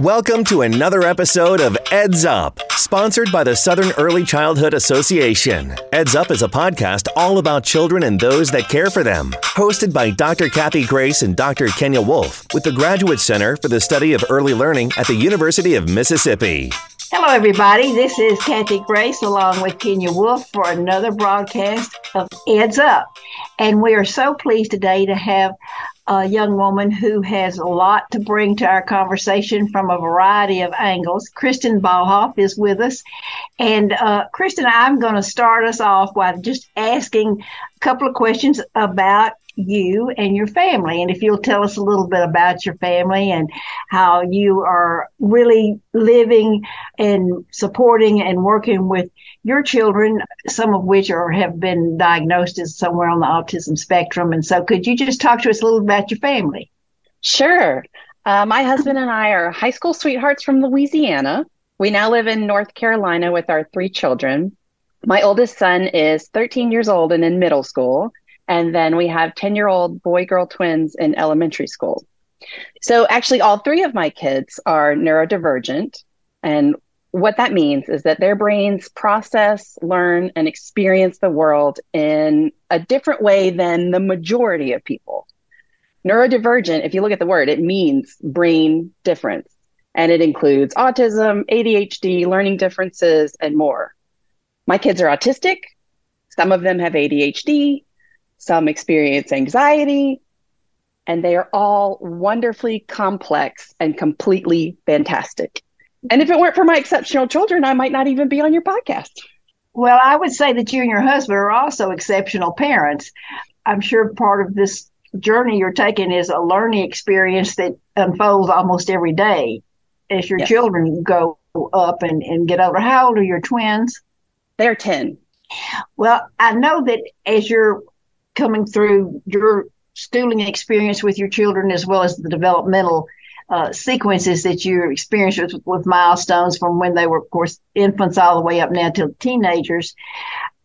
Welcome to another episode of Eds Up, sponsored by the Southern Early Childhood Association. Eds Up is a podcast all about children and those that care for them. Hosted by Dr. Kathy Grace and Dr. Kenya Wolf with the Graduate Center for the Study of Early Learning at the University of Mississippi. Hello, everybody. This is Kathy Grace along with Kenya Wolf for another broadcast of Eds Up. And we are so pleased today to have a young woman who has a lot to bring to our conversation from a variety of angles. Kristen Balhoff is with us. And uh, Kristen, I'm going to start us off by just asking a couple of questions about you and your family. And if you'll tell us a little bit about your family and how you are really living and supporting and working with your children, some of which are have been diagnosed as somewhere on the autism spectrum. And so could you just talk to us a little about your family? Sure. Uh, my husband and I are high school sweethearts from Louisiana. We now live in North Carolina with our three children. My oldest son is 13 years old and in middle school. And then we have 10 year old boy girl twins in elementary school. So actually, all three of my kids are neurodivergent. And what that means is that their brains process, learn, and experience the world in a different way than the majority of people. Neurodivergent, if you look at the word, it means brain difference. And it includes autism, ADHD, learning differences, and more. My kids are autistic. Some of them have ADHD some experience anxiety, and they are all wonderfully complex and completely fantastic. And if it weren't for my exceptional children, I might not even be on your podcast. Well, I would say that you and your husband are also exceptional parents. I'm sure part of this journey you're taking is a learning experience that unfolds almost every day as your yes. children go up and, and get older. How old are your twins? They're 10. Well, I know that as you're coming through your schooling experience with your children as well as the developmental uh, sequences that you experienced with, with, milestones from when they were, of course, infants all the way up now to teenagers.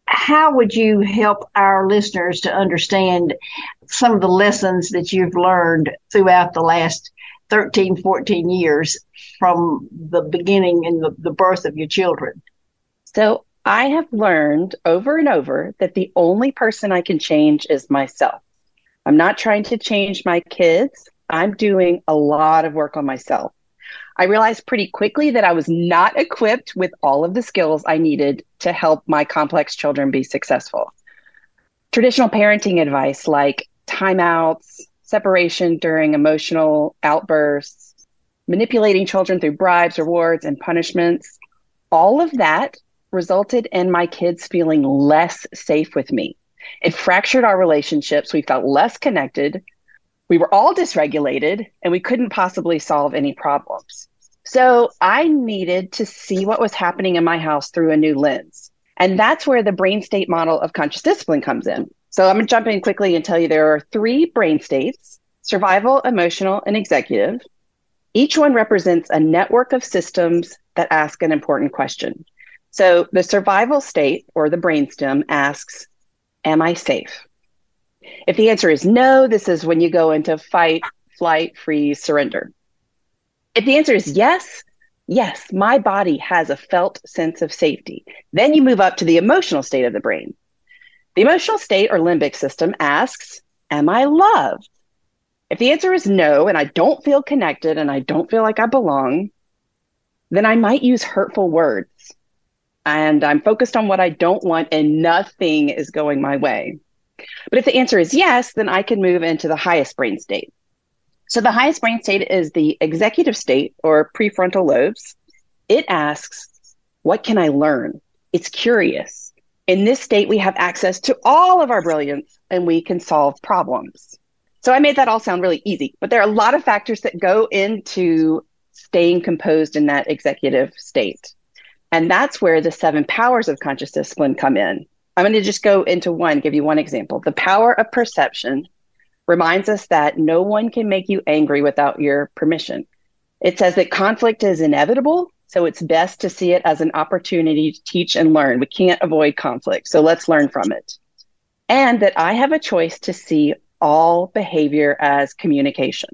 How would you help our listeners to understand some of the lessons that you've learned throughout the last 13, 14 years from the beginning and the, the birth of your children? So I have learned over and over that the only person I can change is myself. I'm not trying to change my kids. I'm doing a lot of work on myself. I realized pretty quickly that I was not equipped with all of the skills I needed to help my complex children be successful. Traditional parenting advice like timeouts, separation during emotional outbursts, manipulating children through bribes, rewards, and punishments, all of that resulted in my kids feeling less safe with me. It fractured our relationships. We felt less connected. We were all dysregulated and we couldn't possibly solve any problems. So I needed to see what was happening in my house through a new lens. And that's where the brain state model of conscious discipline comes in. So I'm going to jump in quickly and tell you there are three brain states survival, emotional, and executive. Each one represents a network of systems that ask an important question. So the survival state or the brainstem asks, Am I safe? If the answer is no, this is when you go into fight, flight, freeze, surrender. If the answer is yes, yes, my body has a felt sense of safety. Then you move up to the emotional state of the brain. The emotional state or limbic system asks, Am I loved? If the answer is no, and I don't feel connected and I don't feel like I belong, then I might use hurtful words and I'm focused on what I don't want and nothing is going my way. But if the answer is yes, then I can move into the highest brain state. So the highest brain state is the executive state or prefrontal lobes. It asks, what can I learn? It's curious. In this state, we have access to all of our brilliance and we can solve problems. So I made that all sound really easy, but there are a lot of factors that go into staying composed in that executive state. And that's where the seven powers of conscious discipline come in. I'm going to just go into one, give you one example. The power of perception reminds us that no one can make you angry without your permission. It says that conflict is inevitable, so it's best to see it as an opportunity to teach and learn. We can't avoid conflict, so let's learn from it. And that I have a choice to see all behavior as communication.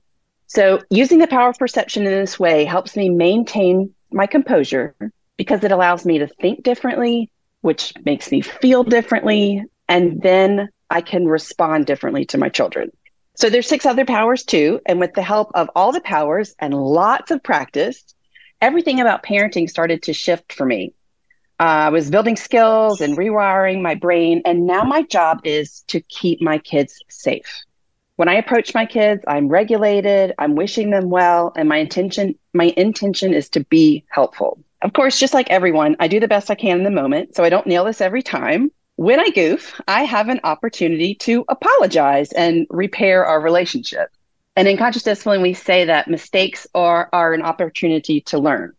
So, using the power of perception in this way helps me maintain my composure because it allows me to think differently, which makes me feel differently, and then I can respond differently to my children. So there's six other powers too, and with the help of all the powers and lots of practice, everything about parenting started to shift for me. Uh, I was building skills and rewiring my brain, and now my job is to keep my kids safe. When I approach my kids, I'm regulated, I'm wishing them well, and my intention my intention is to be helpful. Of course, just like everyone, I do the best I can in the moment, so I don't nail this every time. When I goof, I have an opportunity to apologize and repair our relationship. And in conscious discipline, we say that mistakes are, are an opportunity to learn.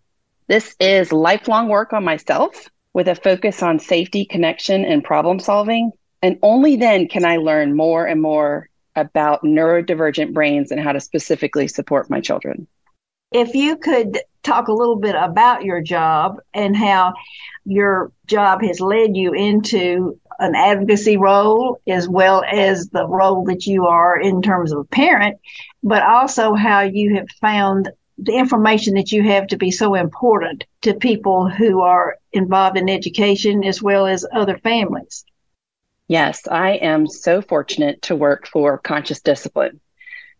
This is lifelong work on myself with a focus on safety, connection, and problem solving. And only then can I learn more and more about neurodivergent brains and how to specifically support my children. If you could talk a little bit about your job and how your job has led you into an advocacy role as well as the role that you are in terms of a parent, but also how you have found the information that you have to be so important to people who are involved in education as well as other families. Yes, I am so fortunate to work for Conscious Discipline.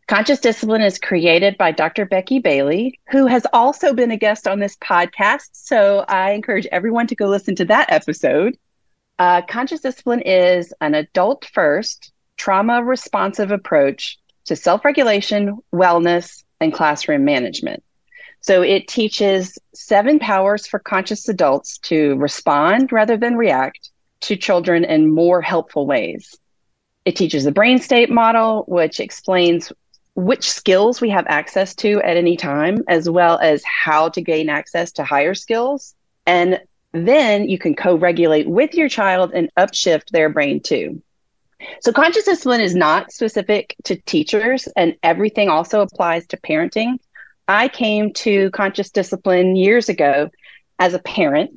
Conscious Discipline is created by Dr. Becky Bailey, who has also been a guest on this podcast. So I encourage everyone to go listen to that episode. Uh, Conscious Discipline is an adult first, trauma responsive approach to self regulation, wellness, and classroom management. So it teaches seven powers for conscious adults to respond rather than react to children in more helpful ways. It teaches the brain state model, which explains which skills we have access to at any time, as well as how to gain access to higher skills. And then you can co regulate with your child and upshift their brain too. So, conscious discipline is not specific to teachers, and everything also applies to parenting. I came to conscious discipline years ago as a parent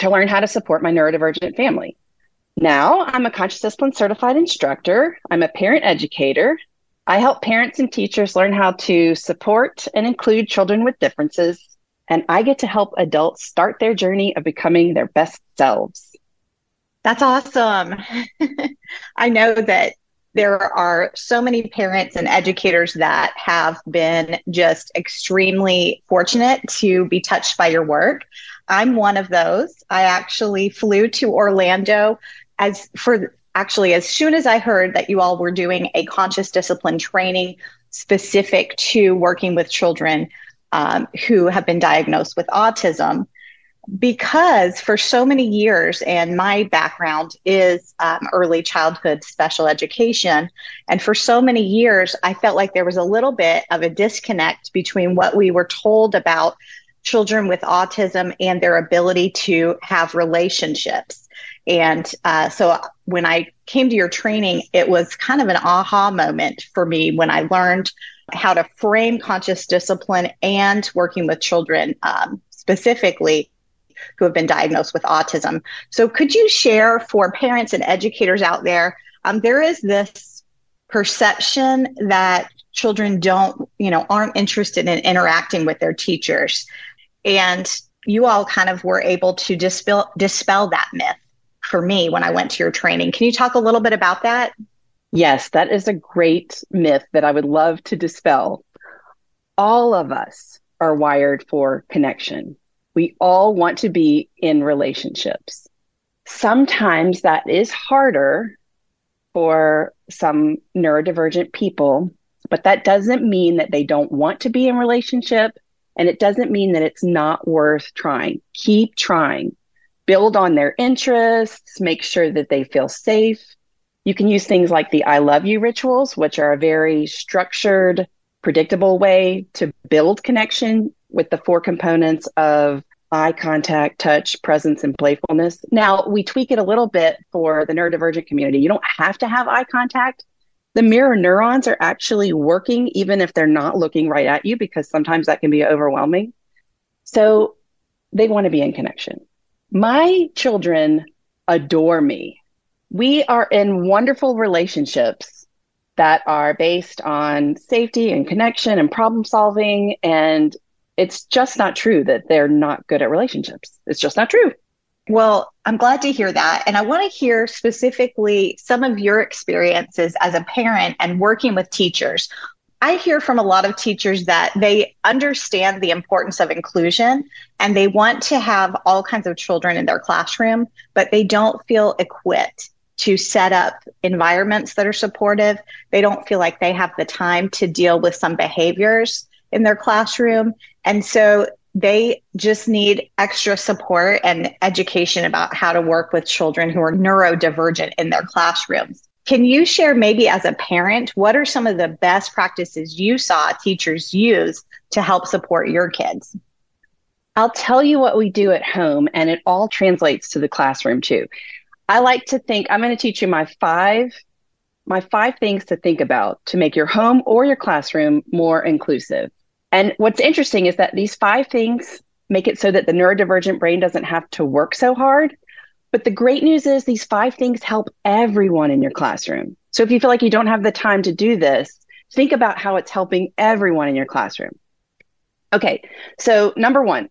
to learn how to support my neurodivergent family. Now I'm a conscious discipline certified instructor. I'm a parent educator. I help parents and teachers learn how to support and include children with differences. And I get to help adults start their journey of becoming their best selves. That's awesome. I know that there are so many parents and educators that have been just extremely fortunate to be touched by your work. I'm one of those. I actually flew to Orlando as for actually as soon as I heard that you all were doing a conscious discipline training specific to working with children um, who have been diagnosed with autism, because for so many years, and my background is um, early childhood special education, and for so many years, I felt like there was a little bit of a disconnect between what we were told about children with autism and their ability to have relationships. And uh, so when I came to your training, it was kind of an aha moment for me when I learned how to frame conscious discipline and working with children um, specifically who have been diagnosed with autism. So, could you share for parents and educators out there? Um, there is this perception that children don't, you know, aren't interested in interacting with their teachers, and you all kind of were able to dispel dispel that myth for me when I went to your training. Can you talk a little bit about that? Yes, that is a great myth that I would love to dispel. All of us are wired for connection. We all want to be in relationships. Sometimes that is harder for some neurodivergent people, but that doesn't mean that they don't want to be in relationship and it doesn't mean that it's not worth trying. Keep trying build on their interests, make sure that they feel safe. You can use things like the I love you rituals, which are a very structured, predictable way to build connection with the four components of eye contact, touch, presence, and playfulness. Now, we tweak it a little bit for the neurodivergent community. You don't have to have eye contact. The mirror neurons are actually working even if they're not looking right at you because sometimes that can be overwhelming. So they want to be in connection. My children adore me. We are in wonderful relationships that are based on safety and connection and problem solving. And it's just not true that they're not good at relationships. It's just not true. Well, I'm glad to hear that. And I want to hear specifically some of your experiences as a parent and working with teachers. I hear from a lot of teachers that they understand the importance of inclusion and they want to have all kinds of children in their classroom, but they don't feel equipped to set up environments that are supportive. They don't feel like they have the time to deal with some behaviors in their classroom. And so they just need extra support and education about how to work with children who are neurodivergent in their classrooms. Can you share, maybe as a parent, what are some of the best practices you saw teachers use to help support your kids? I'll tell you what we do at home, and it all translates to the classroom too. I like to think I'm going to teach you my five my five things to think about to make your home or your classroom more inclusive. And what's interesting is that these five things make it so that the neurodivergent brain doesn't have to work so hard. But the great news is these five things help everyone in your classroom. So if you feel like you don't have the time to do this, think about how it's helping everyone in your classroom. Okay, so number one,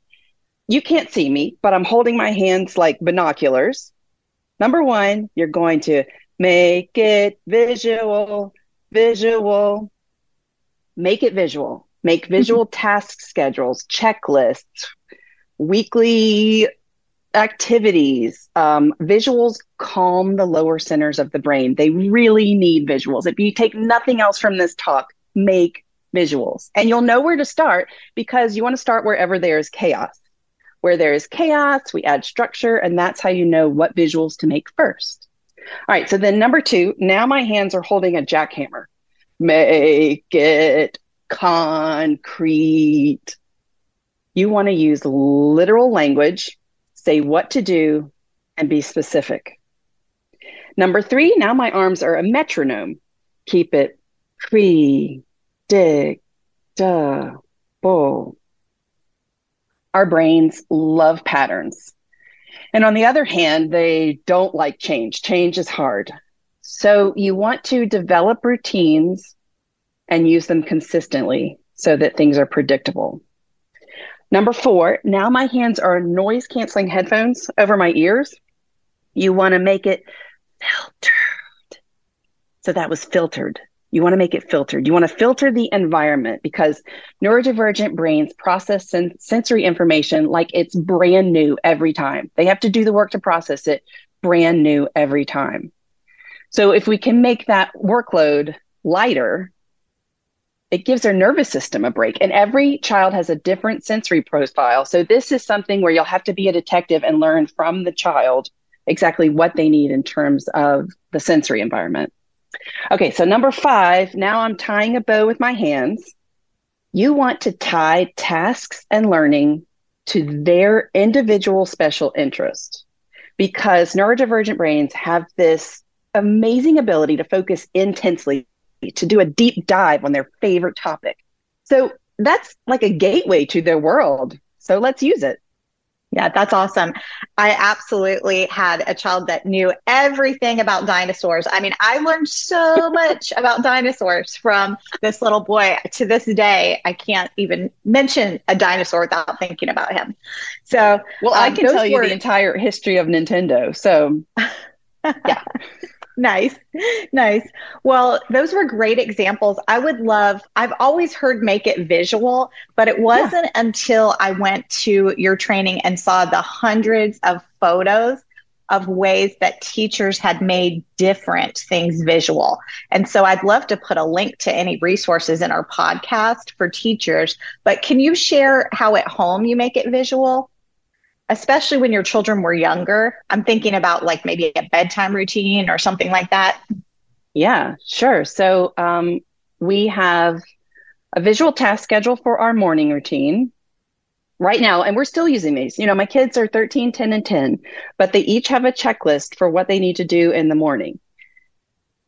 you can't see me, but I'm holding my hands like binoculars. Number one, you're going to make it visual, visual, make it visual. Make visual mm-hmm. task schedules, checklists, weekly activities. Um, visuals calm the lower centers of the brain. They really need visuals. If you take nothing else from this talk, make visuals. And you'll know where to start because you want to start wherever there's chaos. Where there is chaos, we add structure, and that's how you know what visuals to make first. All right, so then number two, now my hands are holding a jackhammer. Make it concrete. You want to use literal language, say what to do, and be specific. Number three, now my arms are a metronome. Keep it pre, dig, duh, bull. Our brains love patterns. And on the other hand, they don't like change. Change is hard. So you want to develop routines and use them consistently so that things are predictable. Number four, now my hands are noise canceling headphones over my ears. You want to make it filtered. So that was filtered. You want to make it filtered. You want to filter the environment because neurodivergent brains process sen- sensory information like it's brand new every time. They have to do the work to process it brand new every time. So if we can make that workload lighter, it gives their nervous system a break. And every child has a different sensory profile. So this is something where you'll have to be a detective and learn from the child exactly what they need in terms of the sensory environment. Okay, so number five, now I'm tying a bow with my hands. You want to tie tasks and learning to their individual special interest because neurodivergent brains have this amazing ability to focus intensely to do a deep dive on their favorite topic. So that's like a gateway to their world. So let's use it. Yeah, that's awesome. I absolutely had a child that knew everything about dinosaurs. I mean, I learned so much about dinosaurs from this little boy. To this day, I can't even mention a dinosaur without thinking about him. So, well, um, I can tell you were... the entire history of Nintendo. So, yeah nice. Nice. Well, those were great examples. I would love, I've always heard make it visual, but it wasn't yeah. until I went to your training and saw the hundreds of photos of ways that teachers had made different things visual. And so I'd love to put a link to any resources in our podcast for teachers. But can you share how at home you make it visual? Especially when your children were younger. I'm thinking about like maybe a bedtime routine or something like that. Yeah, sure. So um, we have a visual task schedule for our morning routine right now, and we're still using these. You know, my kids are 13, 10, and 10, but they each have a checklist for what they need to do in the morning.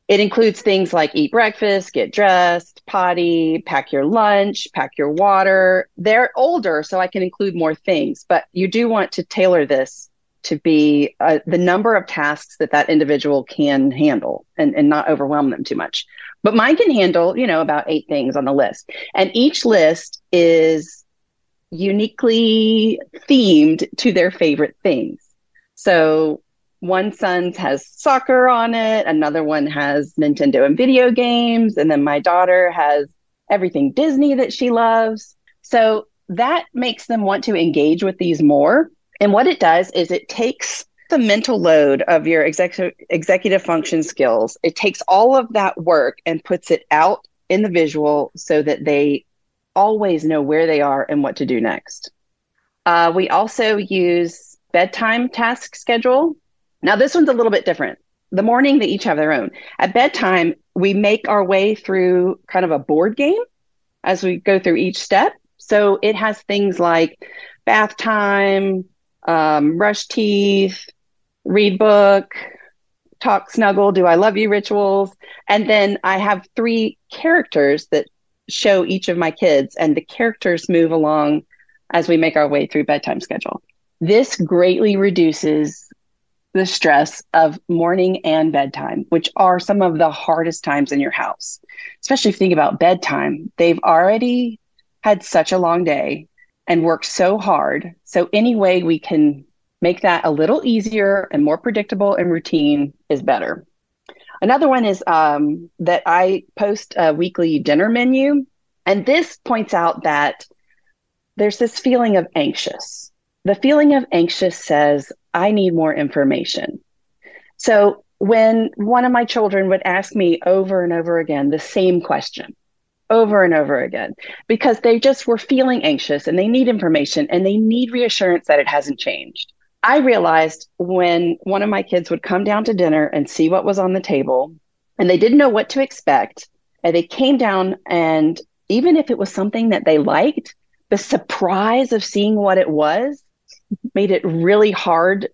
It includes things like eat breakfast, get dressed, potty, pack your lunch, pack your water. They're older, so I can include more things, but you do want to tailor this to be uh, the number of tasks that that individual can handle and, and not overwhelm them too much. But mine can handle, you know, about eight things on the list. And each list is uniquely themed to their favorite things. So one son's has soccer on it, another one has Nintendo and video games, and then my daughter has everything Disney that she loves. So that makes them want to engage with these more. And what it does is it takes the mental load of your executive executive function skills. It takes all of that work and puts it out in the visual so that they always know where they are and what to do next. Uh, we also use bedtime task schedule. Now, this one's a little bit different. The morning, they each have their own. At bedtime, we make our way through kind of a board game as we go through each step. So it has things like bath time, um, brush teeth, read book, talk, snuggle, do I love you rituals. And then I have three characters that show each of my kids, and the characters move along as we make our way through bedtime schedule. This greatly reduces the stress of morning and bedtime, which are some of the hardest times in your house. Especially if you think about bedtime, they've already had such a long day and worked so hard. So, any way we can make that a little easier and more predictable and routine is better. Another one is um, that I post a weekly dinner menu. And this points out that there's this feeling of anxious. The feeling of anxious says, I need more information. So when one of my children would ask me over and over again the same question, over and over again, because they just were feeling anxious and they need information and they need reassurance that it hasn't changed. I realized when one of my kids would come down to dinner and see what was on the table and they didn't know what to expect, and they came down and even if it was something that they liked, the surprise of seeing what it was made it really hard.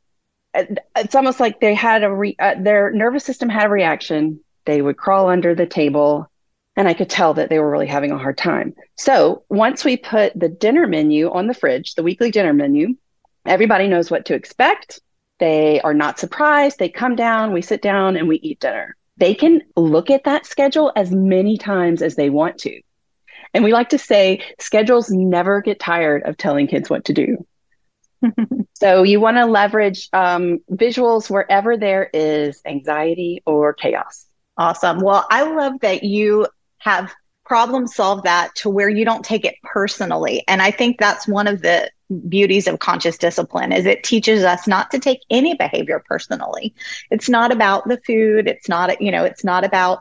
It's almost like they had a re- uh, their nervous system had a reaction. They would crawl under the table, and I could tell that they were really having a hard time. So once we put the dinner menu on the fridge, the weekly dinner menu, everybody knows what to expect. They are not surprised. They come down, we sit down, and we eat dinner. They can look at that schedule as many times as they want to. And we like to say schedules never get tired of telling kids what to do. so you want to leverage um, visuals wherever there is anxiety or chaos. Awesome. Well, I love that you have problem solved that to where you don't take it personally. And I think that's one of the beauties of conscious discipline is it teaches us not to take any behavior personally. It's not about the food. It's not, you know, it's not about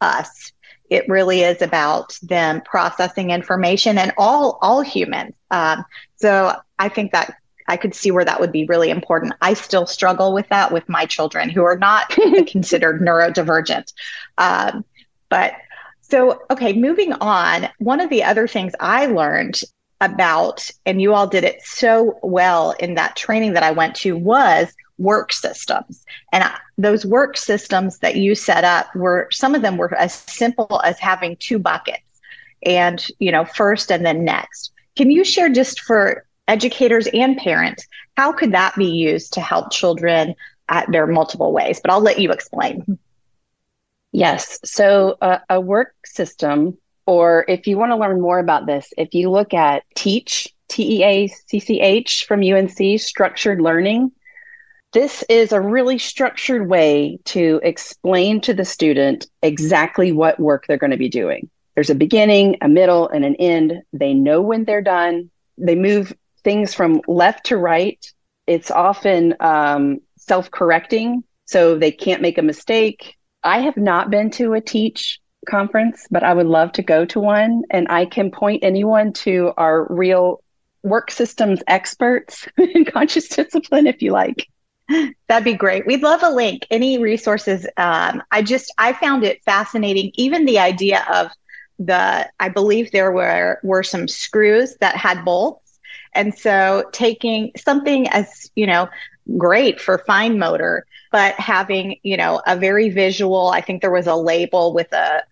us. It really is about them processing information and all, all humans. Um, so I think that I could see where that would be really important. I still struggle with that with my children who are not considered neurodivergent. Um, but so, okay, moving on. One of the other things I learned about, and you all did it so well in that training that I went to, was work systems. And I, those work systems that you set up were, some of them were as simple as having two buckets and, you know, first and then next. Can you share just for educators and parents, how could that be used to help children at their multiple ways? But I'll let you explain. Yes. So uh, a work system, or if you want to learn more about this, if you look at TEACCH, T E A C C H from UNC, structured learning, this is a really structured way to explain to the student exactly what work they're going to be doing. There's a beginning, a middle, and an end. They know when they're done. They move things from left to right. It's often um, self correcting, so they can't make a mistake. I have not been to a TEACCH conference, but I would love to go to one. And I can point anyone to our real work systems experts in conscious discipline if you like. That'd be great. We'd love a link, any resources. Um, I just, I found it fascinating. Even the idea of the, I believe there were, were some screws that had bolts and so taking something as, you know, great for fine motor, but having, you know, a very visual, I think there was a label with a,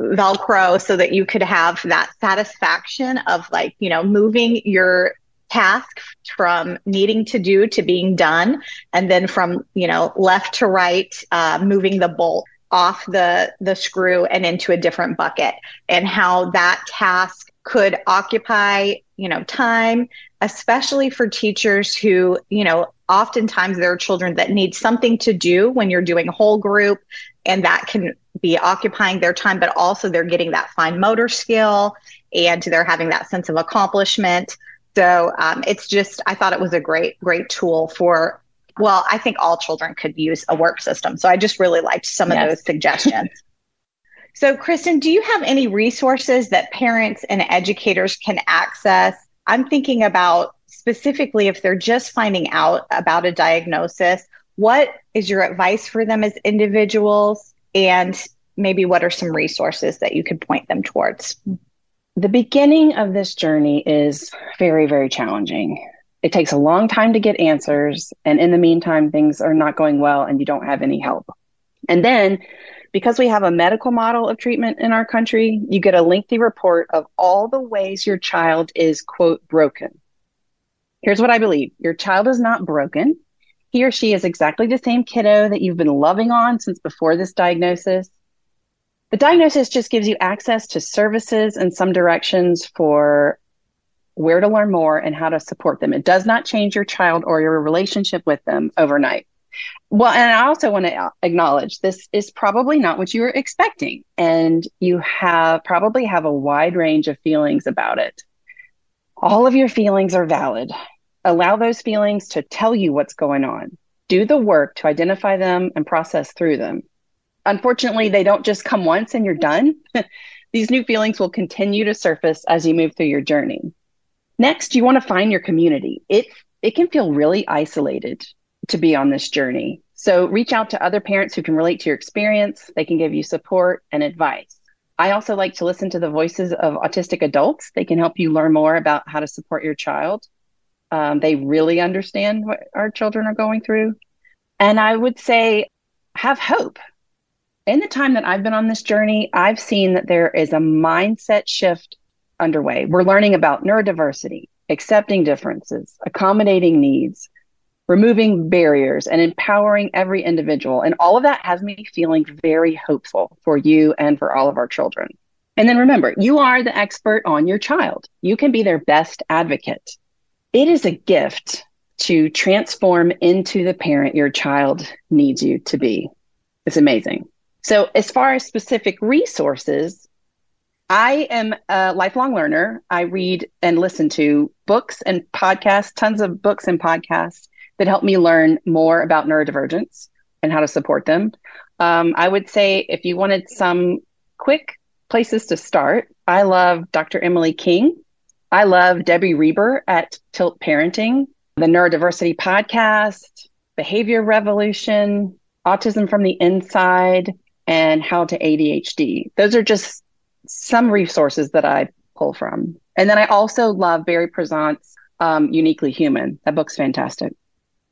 Velcro so that you could have that satisfaction of like, you know, moving your task from needing to do to being done and then from you know left to right uh, moving the bolt off the the screw and into a different bucket and how that task could occupy you know time especially for teachers who you know oftentimes there are children that need something to do when you're doing a whole group and that can be occupying their time but also they're getting that fine motor skill and they're having that sense of accomplishment. So um, it's just i thought it was a great great tool for well i think all children could use a work system. So i just really liked some yes. of those suggestions so kristen do you have any resources that parents and educators can access i'm thinking about specifically if they're just finding out about a diagnosis what is your advice for them as individuals and maybe what are some resources that you could point them towards the beginning of this journey is very, very challenging. It takes a long time to get answers. And in the meantime, things are not going well and you don't have any help. And then, because we have a medical model of treatment in our country, you get a lengthy report of all the ways your child is, quote, broken. Here's what I believe your child is not broken. He or she is exactly the same kiddo that you've been loving on since before this diagnosis. The diagnosis just gives you access to services and some directions for where to learn more and how to support them. It does not change your child or your relationship with them overnight. Well, and I also want to acknowledge this is probably not what you were expecting, and you have probably have a wide range of feelings about it. All of your feelings are valid. Allow those feelings to tell you what's going on. Do the work to identify them and process through them unfortunately, they don't just come once and you're done. These new feelings will continue to surface as you move through your journey. Next, you want to find your community. It it can feel really isolated to be on this journey. So reach out to other parents who can relate to your experience. They can give you support and advice. I also like to listen to the voices of autistic adults. They can help you learn more about how to support your child. Um, they really understand what our children are going through. And I would say have hope in the time that I've been on this journey, I've seen that there is a mindset shift underway. We're learning about neurodiversity, accepting differences, accommodating needs, removing barriers, and empowering every individual. And all of that has me feeling very hopeful for you and for all of our children. And then remember, you are the expert on your child. You can be their best advocate. It is a gift to transform into the parent your child needs you to be. It's amazing. So, as far as specific resources, I am a lifelong learner. I read and listen to books and podcasts, tons of books and podcasts that help me learn more about neurodivergence and how to support them. Um, I would say if you wanted some quick places to start, I love Dr. Emily King. I love Debbie Reber at Tilt Parenting, the Neurodiversity Podcast, Behavior Revolution, Autism from the Inside and How to ADHD. Those are just some resources that I pull from. And then I also love Barry Prizant's um, Uniquely Human. That book's fantastic.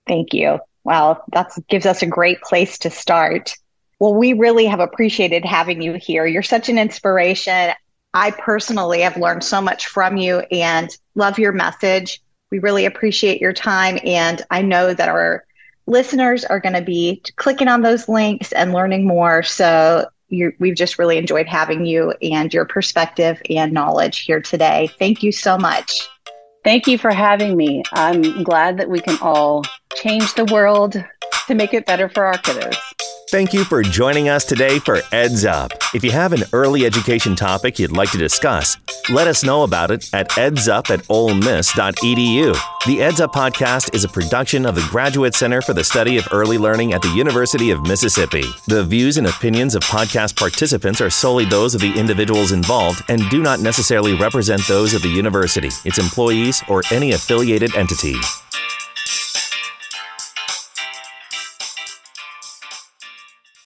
Thank you. Wow, that gives us a great place to start. Well, we really have appreciated having you here. You're such an inspiration. I personally have learned so much from you and love your message. We really appreciate your time. And I know that our listeners are going to be clicking on those links and learning more. So we've just really enjoyed having you and your perspective and knowledge here today. Thank you so much. Thank you for having me. I'm glad that we can all change the world to make it better for our kiddos. Thank you for joining us today for Eds Up. If you have an early education topic you'd like to discuss, let us know about it at edsup at olemiss.edu. The Eds Up podcast is a production of the Graduate Center for the Study of Early Learning at the University of Mississippi. The views and opinions of podcast participants are solely those of the individuals involved and do not necessarily represent those of the university, its employees, or any affiliated entity.